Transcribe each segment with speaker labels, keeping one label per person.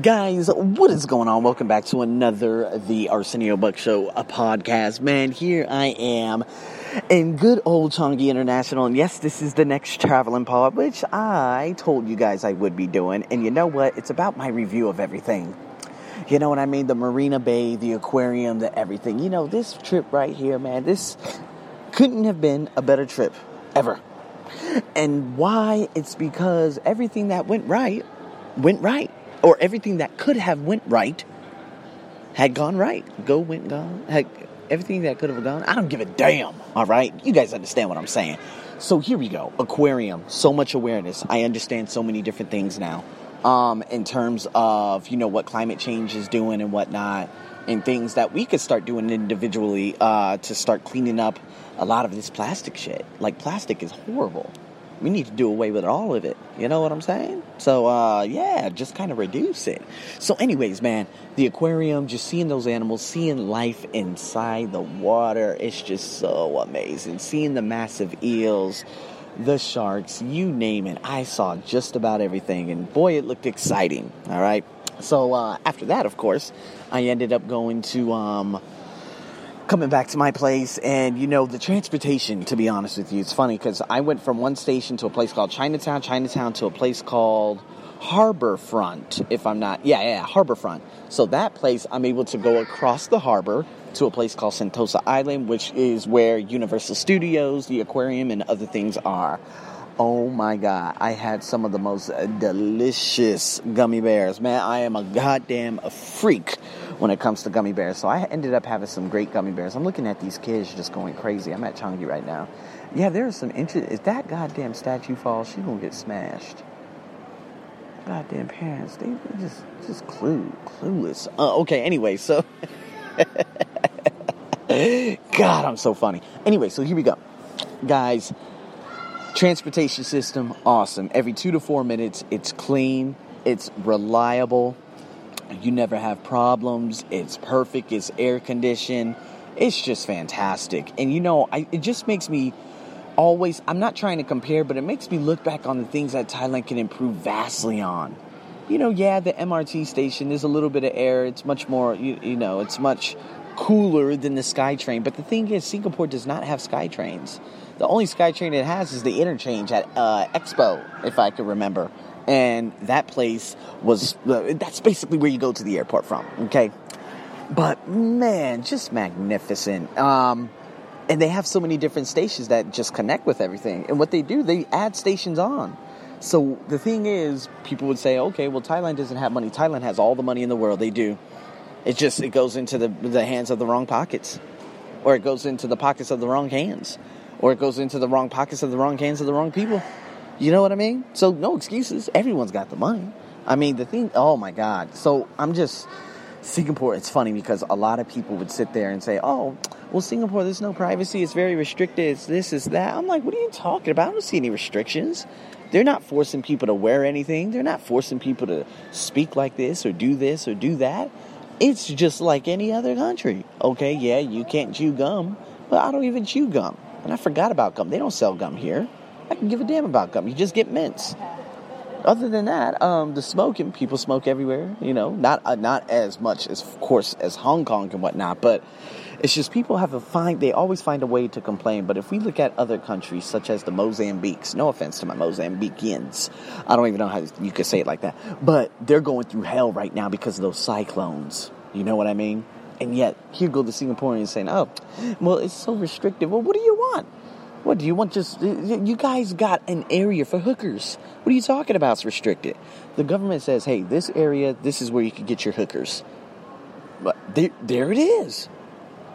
Speaker 1: Guys, what is going on? Welcome back to another The Arsenio Buck Show, a podcast. Man, here I am in good old Changi International. And yes, this is the next traveling pod, which I told you guys I would be doing. And you know what? It's about my review of everything. You know what I mean? The Marina Bay, the aquarium, the everything. You know, this trip right here, man, this couldn't have been a better trip ever. And why? It's because everything that went right went right or everything that could have went right had gone right. Go went gone. Had, everything that could have gone. I don't give a damn. All right, you guys understand what I'm saying. So here we go. Aquarium. So much awareness. I understand so many different things now. Um, in terms of you know what climate change is doing and whatnot, and things that we could start doing individually uh, to start cleaning up a lot of this plastic shit. Like plastic is horrible we need to do away with all of it. You know what I'm saying? So, uh, yeah, just kind of reduce it. So, anyways, man, the aquarium, just seeing those animals, seeing life inside the water, it's just so amazing. Seeing the massive eels, the sharks, you name it. I saw just about everything, and boy, it looked exciting. All right. So, uh, after that, of course, I ended up going to, um, coming back to my place and you know the transportation to be honest with you it's funny because i went from one station to a place called chinatown chinatown to a place called harborfront if i'm not yeah yeah harborfront. So that place i'm able to go across the harbor to a place called sentosa island which is where universal studios the aquarium and other things are. Oh my god, I had some of the most delicious gummy bears. Man, I am a goddamn freak when it comes to gummy bears. So I ended up having some great gummy bears. I'm looking at these kids just going crazy. I'm at Changi right now. Yeah, there's some interest. If that goddamn statue falls, she gonna get smashed. Goddamn parents, they just just clue clueless. Uh, okay, anyway, so God, I'm so funny. Anyway, so here we go, guys Transportation system, awesome. Every two to four minutes, it's clean, it's reliable, you never have problems, it's perfect, it's air conditioned, it's just fantastic. And you know, I, it just makes me always, I'm not trying to compare, but it makes me look back on the things that Thailand can improve vastly on. You know, yeah, the MRT station, there's a little bit of air, it's much more, you, you know, it's much cooler than the SkyTrain. But the thing is, Singapore does not have SkyTrains. The only SkyTrain it has is the interchange at uh, Expo, if I can remember. And that place was, uh, that's basically where you go to the airport from, okay? But man, just magnificent. Um, and they have so many different stations that just connect with everything. And what they do, they add stations on. So the thing is, people would say, okay, well, Thailand doesn't have money. Thailand has all the money in the world. They do. It just it goes into the the hands of the wrong pockets, or it goes into the pockets of the wrong hands, or it goes into the wrong pockets of the wrong hands of the wrong people. You know what I mean? So no excuses. Everyone's got the money. I mean the thing. Oh my God. So I'm just Singapore. It's funny because a lot of people would sit there and say, "Oh, well, Singapore, there's no privacy. It's very restricted. It's this, is that." I'm like, "What are you talking about? I don't see any restrictions." They're not forcing people to wear anything. They're not forcing people to speak like this or do this or do that. It's just like any other country. Okay, yeah, you can't chew gum, but I don't even chew gum. And I forgot about gum. They don't sell gum here. I can give a damn about gum. You just get mints. Other than that, um, the smoking, people smoke everywhere. You know, not uh, not as much as, of course, as Hong Kong and whatnot, but it's just people have a find. They always find a way to complain. But if we look at other countries, such as the Mozambiques, no offense to my Mozambiqueans, I don't even know how you could say it like that, but they're going through hell right now because of those cyclones. You know what I mean? And yet, here go the Singaporeans saying, "Oh, well, it's so restrictive." Well, what do you want? What do you want? Just you guys got an area for hookers. What are you talking about? It's restricted. The government says, "Hey, this area, this is where you can get your hookers." But there, there it is.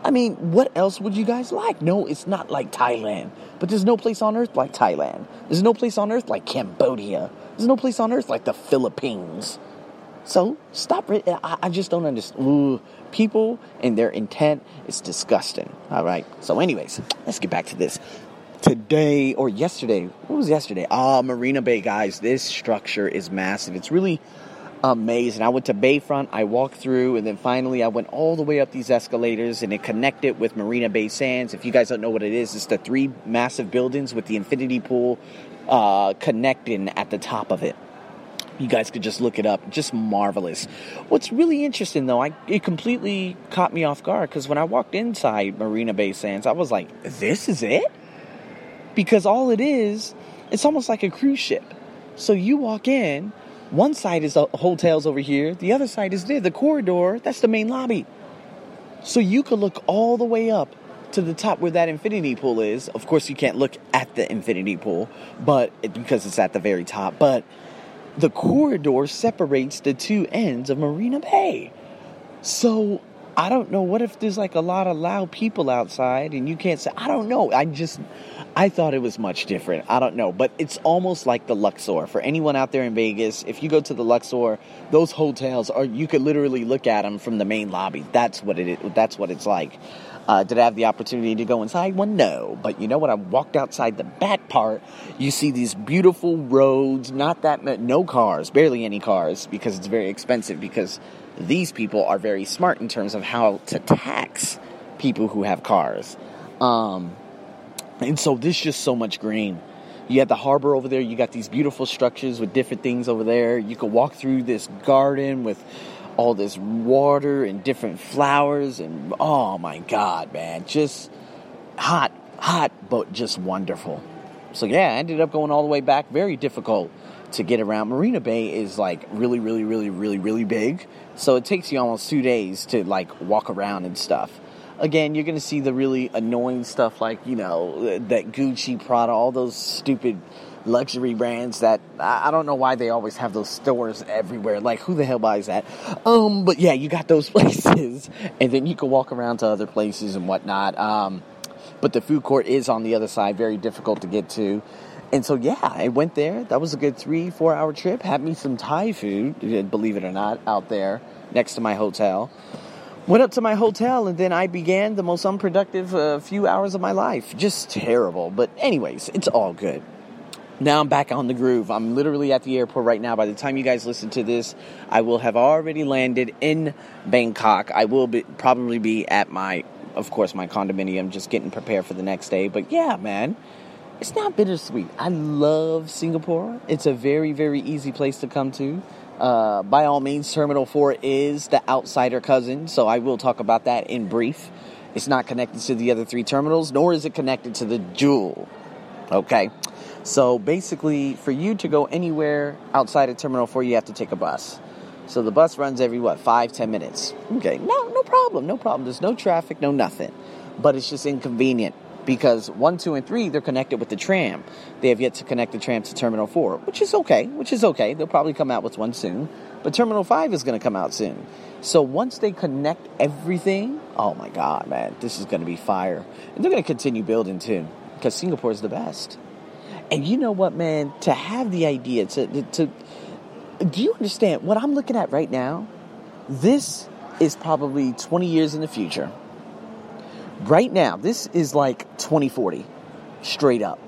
Speaker 1: I mean, what else would you guys like? No, it's not like Thailand. But there's no place on earth like Thailand. There's no place on earth like Cambodia. There's no place on earth like the Philippines. So stop it. I, just don't understand. Ooh, people and their intent is disgusting. All right. So, anyways, let's get back to this. Today or yesterday, what was yesterday? Ah, Marina Bay, guys. This structure is massive. It's really amazing. I went to Bayfront, I walked through, and then finally I went all the way up these escalators and it connected with Marina Bay Sands. If you guys don't know what it is, it's the three massive buildings with the infinity pool uh, connecting at the top of it. You guys could just look it up. Just marvelous. What's really interesting though, I it completely caught me off guard because when I walked inside Marina Bay Sands, I was like, "This is it," because all it is, it's almost like a cruise ship. So you walk in, one side is hotels over here, the other side is there. The corridor, that's the main lobby. So you could look all the way up to the top where that infinity pool is. Of course, you can't look at the infinity pool, but because it's at the very top. But the corridor separates the two ends of Marina Bay. So I don't know. What if there's like a lot of loud people outside and you can't say? I don't know. I just I thought it was much different. I don't know, but it's almost like the Luxor. For anyone out there in Vegas, if you go to the Luxor, those hotels are you could literally look at them from the main lobby. That's what it is. That's what it's like. Uh, did I have the opportunity to go inside one? No. But you know what? I walked outside the back part. You see these beautiful roads, not that many, no cars, barely any cars because it's very expensive because these people are very smart in terms of how to tax people who have cars. Um, and so there's just so much green. You have the harbor over there. You got these beautiful structures with different things over there. You could walk through this garden with all this water and different flowers and oh my god man just hot hot but just wonderful so yeah i ended up going all the way back very difficult to get around marina bay is like really really really really really big so it takes you almost two days to like walk around and stuff again you're gonna see the really annoying stuff like you know that gucci prada all those stupid luxury brands that I don't know why they always have those stores everywhere. Like, who the hell buys that? Um, but yeah, you got those places, and then you can walk around to other places and whatnot. Um, but the food court is on the other side, very difficult to get to. And so, yeah, I went there. That was a good three, four hour trip. Had me some Thai food, believe it or not, out there next to my hotel. Went up to my hotel and then I began the most unproductive uh, few hours of my life. Just terrible. But, anyways, it's all good now I'm back on the groove. I'm literally at the airport right now. By the time you guys listen to this, I will have already landed in Bangkok. I will be, probably be at my, of course, my condominium, just getting prepared for the next day. But yeah, man, it's not bittersweet. I love Singapore. It's a very, very easy place to come to. Uh, by all means, Terminal 4 is the outsider cousin, so I will talk about that in brief. It's not connected to the other three terminals, nor is it connected to the Jewel. Okay? So basically, for you to go anywhere outside of Terminal 4, you have to take a bus. So the bus runs every, what, five, ten minutes. Okay, no, no problem, no problem. There's no traffic, no nothing. But it's just inconvenient because 1, 2, and 3, they're connected with the tram. They have yet to connect the tram to Terminal 4, which is okay, which is okay. They'll probably come out with one soon. But Terminal 5 is going to come out soon. So once they connect everything, oh my God, man, this is going to be fire. And they're going to continue building too because Singapore is the best. And you know what, man? To have the idea to, to do you understand what I'm looking at right now? This is probably 20 years in the future. Right now, this is like 2040, straight up.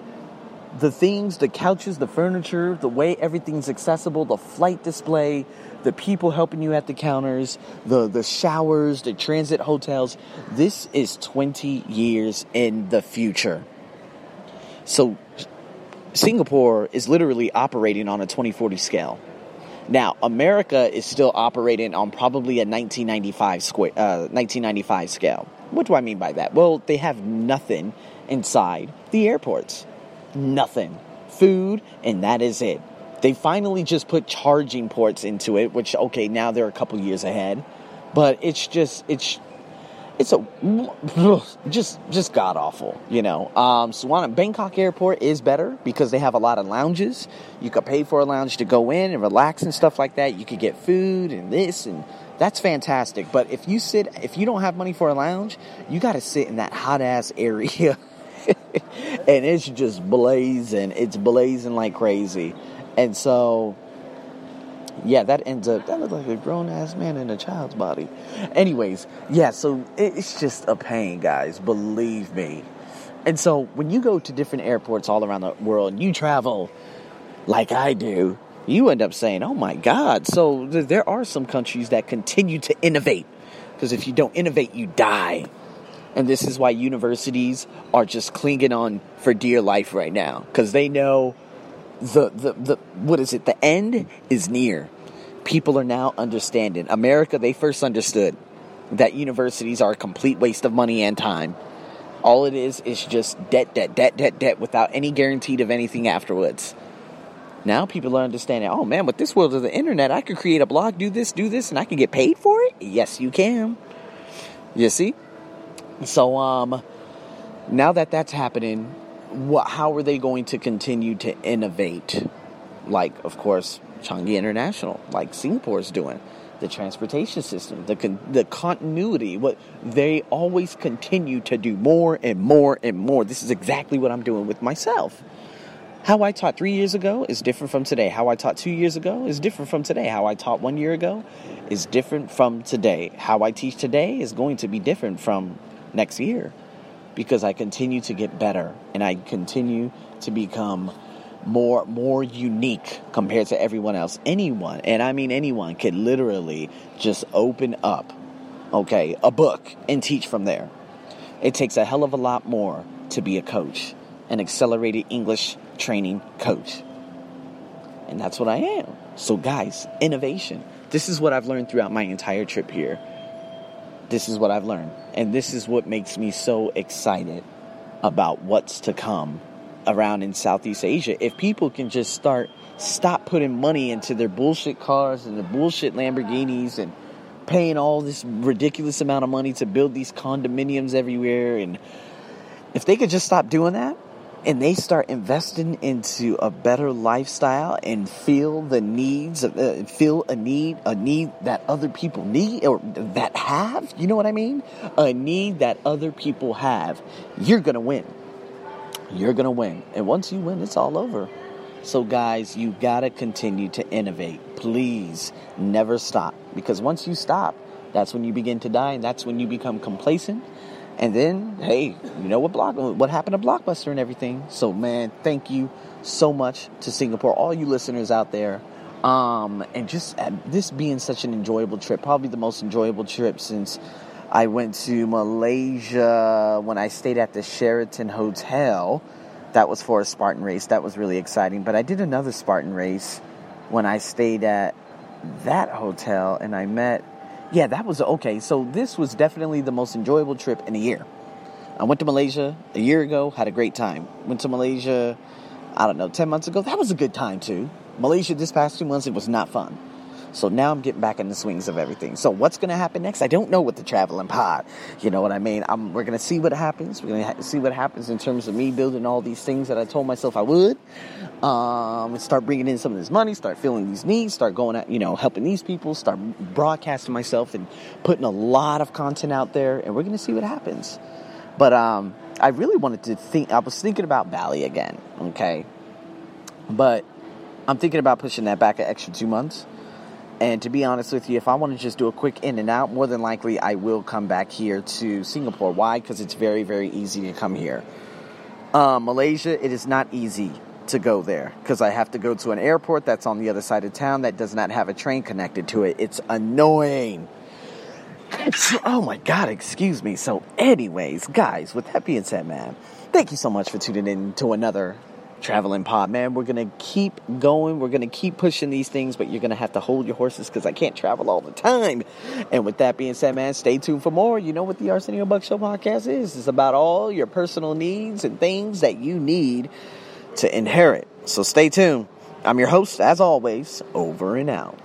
Speaker 1: The things, the couches, the furniture, the way everything's accessible, the flight display, the people helping you at the counters, the, the showers, the transit hotels. This is 20 years in the future. So Singapore is literally operating on a 2040 scale. Now, America is still operating on probably a 1995 square, uh, 1995 scale. What do I mean by that? Well, they have nothing inside the airports. Nothing. Food, and that is it. They finally just put charging ports into it, which okay, now they're a couple years ahead. But it's just it's it's a just just god awful, you know. Um, Suwana Bangkok Airport is better because they have a lot of lounges. You could pay for a lounge to go in and relax and stuff like that. You could get food and this and that's fantastic. But if you sit, if you don't have money for a lounge, you got to sit in that hot ass area, and it's just blazing. It's blazing like crazy, and so yeah, that ends up that looks like a grown ass man in a child's body. Anyways, yeah, so it's just a pain, guys. Believe me. And so when you go to different airports all around the world and you travel like I do, you end up saying, "Oh my God!" So th- there are some countries that continue to innovate because if you don't innovate, you die. And this is why universities are just clinging on for dear life right now because they know the, the, the what is it? The end is near. People are now understanding. America, they first understood that universities are a complete waste of money and time. All it is is just debt, debt, debt, debt, debt without any guarantee of anything afterwards. Now people are understanding, oh man, with this world of the internet, I could create a blog, do this, do this, and I can get paid for it? Yes, you can. You see? So, um, now that that's happening, what, how are they going to continue to innovate? Like, of course, Changi International, like Singapore is doing, the transportation system, the con- the continuity. What they always continue to do more and more and more. This is exactly what I'm doing with myself. How I taught three years ago is different from today. How I taught two years ago is different from today. How I taught one year ago is different from today. How I teach today is going to be different from next year because I continue to get better and I continue to become more more unique compared to everyone else. Anyone, and I mean anyone, could literally just open up, okay, a book and teach from there. It takes a hell of a lot more to be a coach, an accelerated English training coach. And that's what I am. So, guys, innovation. This is what I've learned throughout my entire trip here. This is what I've learned. And this is what makes me so excited about what's to come around in Southeast Asia. If people can just start, stop putting money into their bullshit cars and the bullshit Lamborghinis and paying all this ridiculous amount of money to build these condominiums everywhere. And if they could just stop doing that, and they start investing into a better lifestyle and feel the needs of, uh, feel a need a need that other people need or that have you know what i mean? A need that other people have. You're gonna win. You're gonna win. And once you win it's all over. So guys you gotta continue to innovate. Please never stop. Because once you stop that's when you begin to die and that's when you become complacent and then, hey, you know what block what happened to Blockbuster and everything. So man, thank you so much to Singapore, all you listeners out there. Um, and just uh, this being such an enjoyable trip, probably the most enjoyable trip since I went to Malaysia when I stayed at the Sheraton Hotel. That was for a Spartan race. That was really exciting. But I did another Spartan race when I stayed at that hotel and I met yeah, that was okay. So this was definitely the most enjoyable trip in a year. I went to Malaysia a year ago, had a great time. Went to Malaysia, I don't know, 10 months ago. That was a good time too. Malaysia this past two months, it was not fun. So now I'm getting back in the swings of everything. So what's going to happen next? I don't know with the traveling pod. You know what I mean? I'm, we're going to see what happens. We're going to ha- see what happens in terms of me building all these things that I told myself I would. Um, start bringing in some of this money, start filling these needs, start going at, you know, helping these people, start broadcasting myself and putting a lot of content out there. And we're going to see what happens. But um, I really wanted to think, I was thinking about Bali again, okay? But I'm thinking about pushing that back an extra two months and to be honest with you, if I want to just do a quick in and out, more than likely I will come back here to Singapore. Why? Because it's very, very easy to come here. Uh, Malaysia, it is not easy to go there because I have to go to an airport that's on the other side of town that does not have a train connected to it. It's annoying. Oh my God, excuse me. So, anyways, guys, with that being said, man, thank you so much for tuning in to another traveling pod, man. We're gonna keep going. We're gonna keep pushing these things, but you're gonna have to hold your horses because I can't travel all the time. And with that being said, man, stay tuned for more. You know what the Arsenio Buck Show podcast is? It's about all your personal needs and things that you need to inherit. So stay tuned. I'm your host, as always, over and out.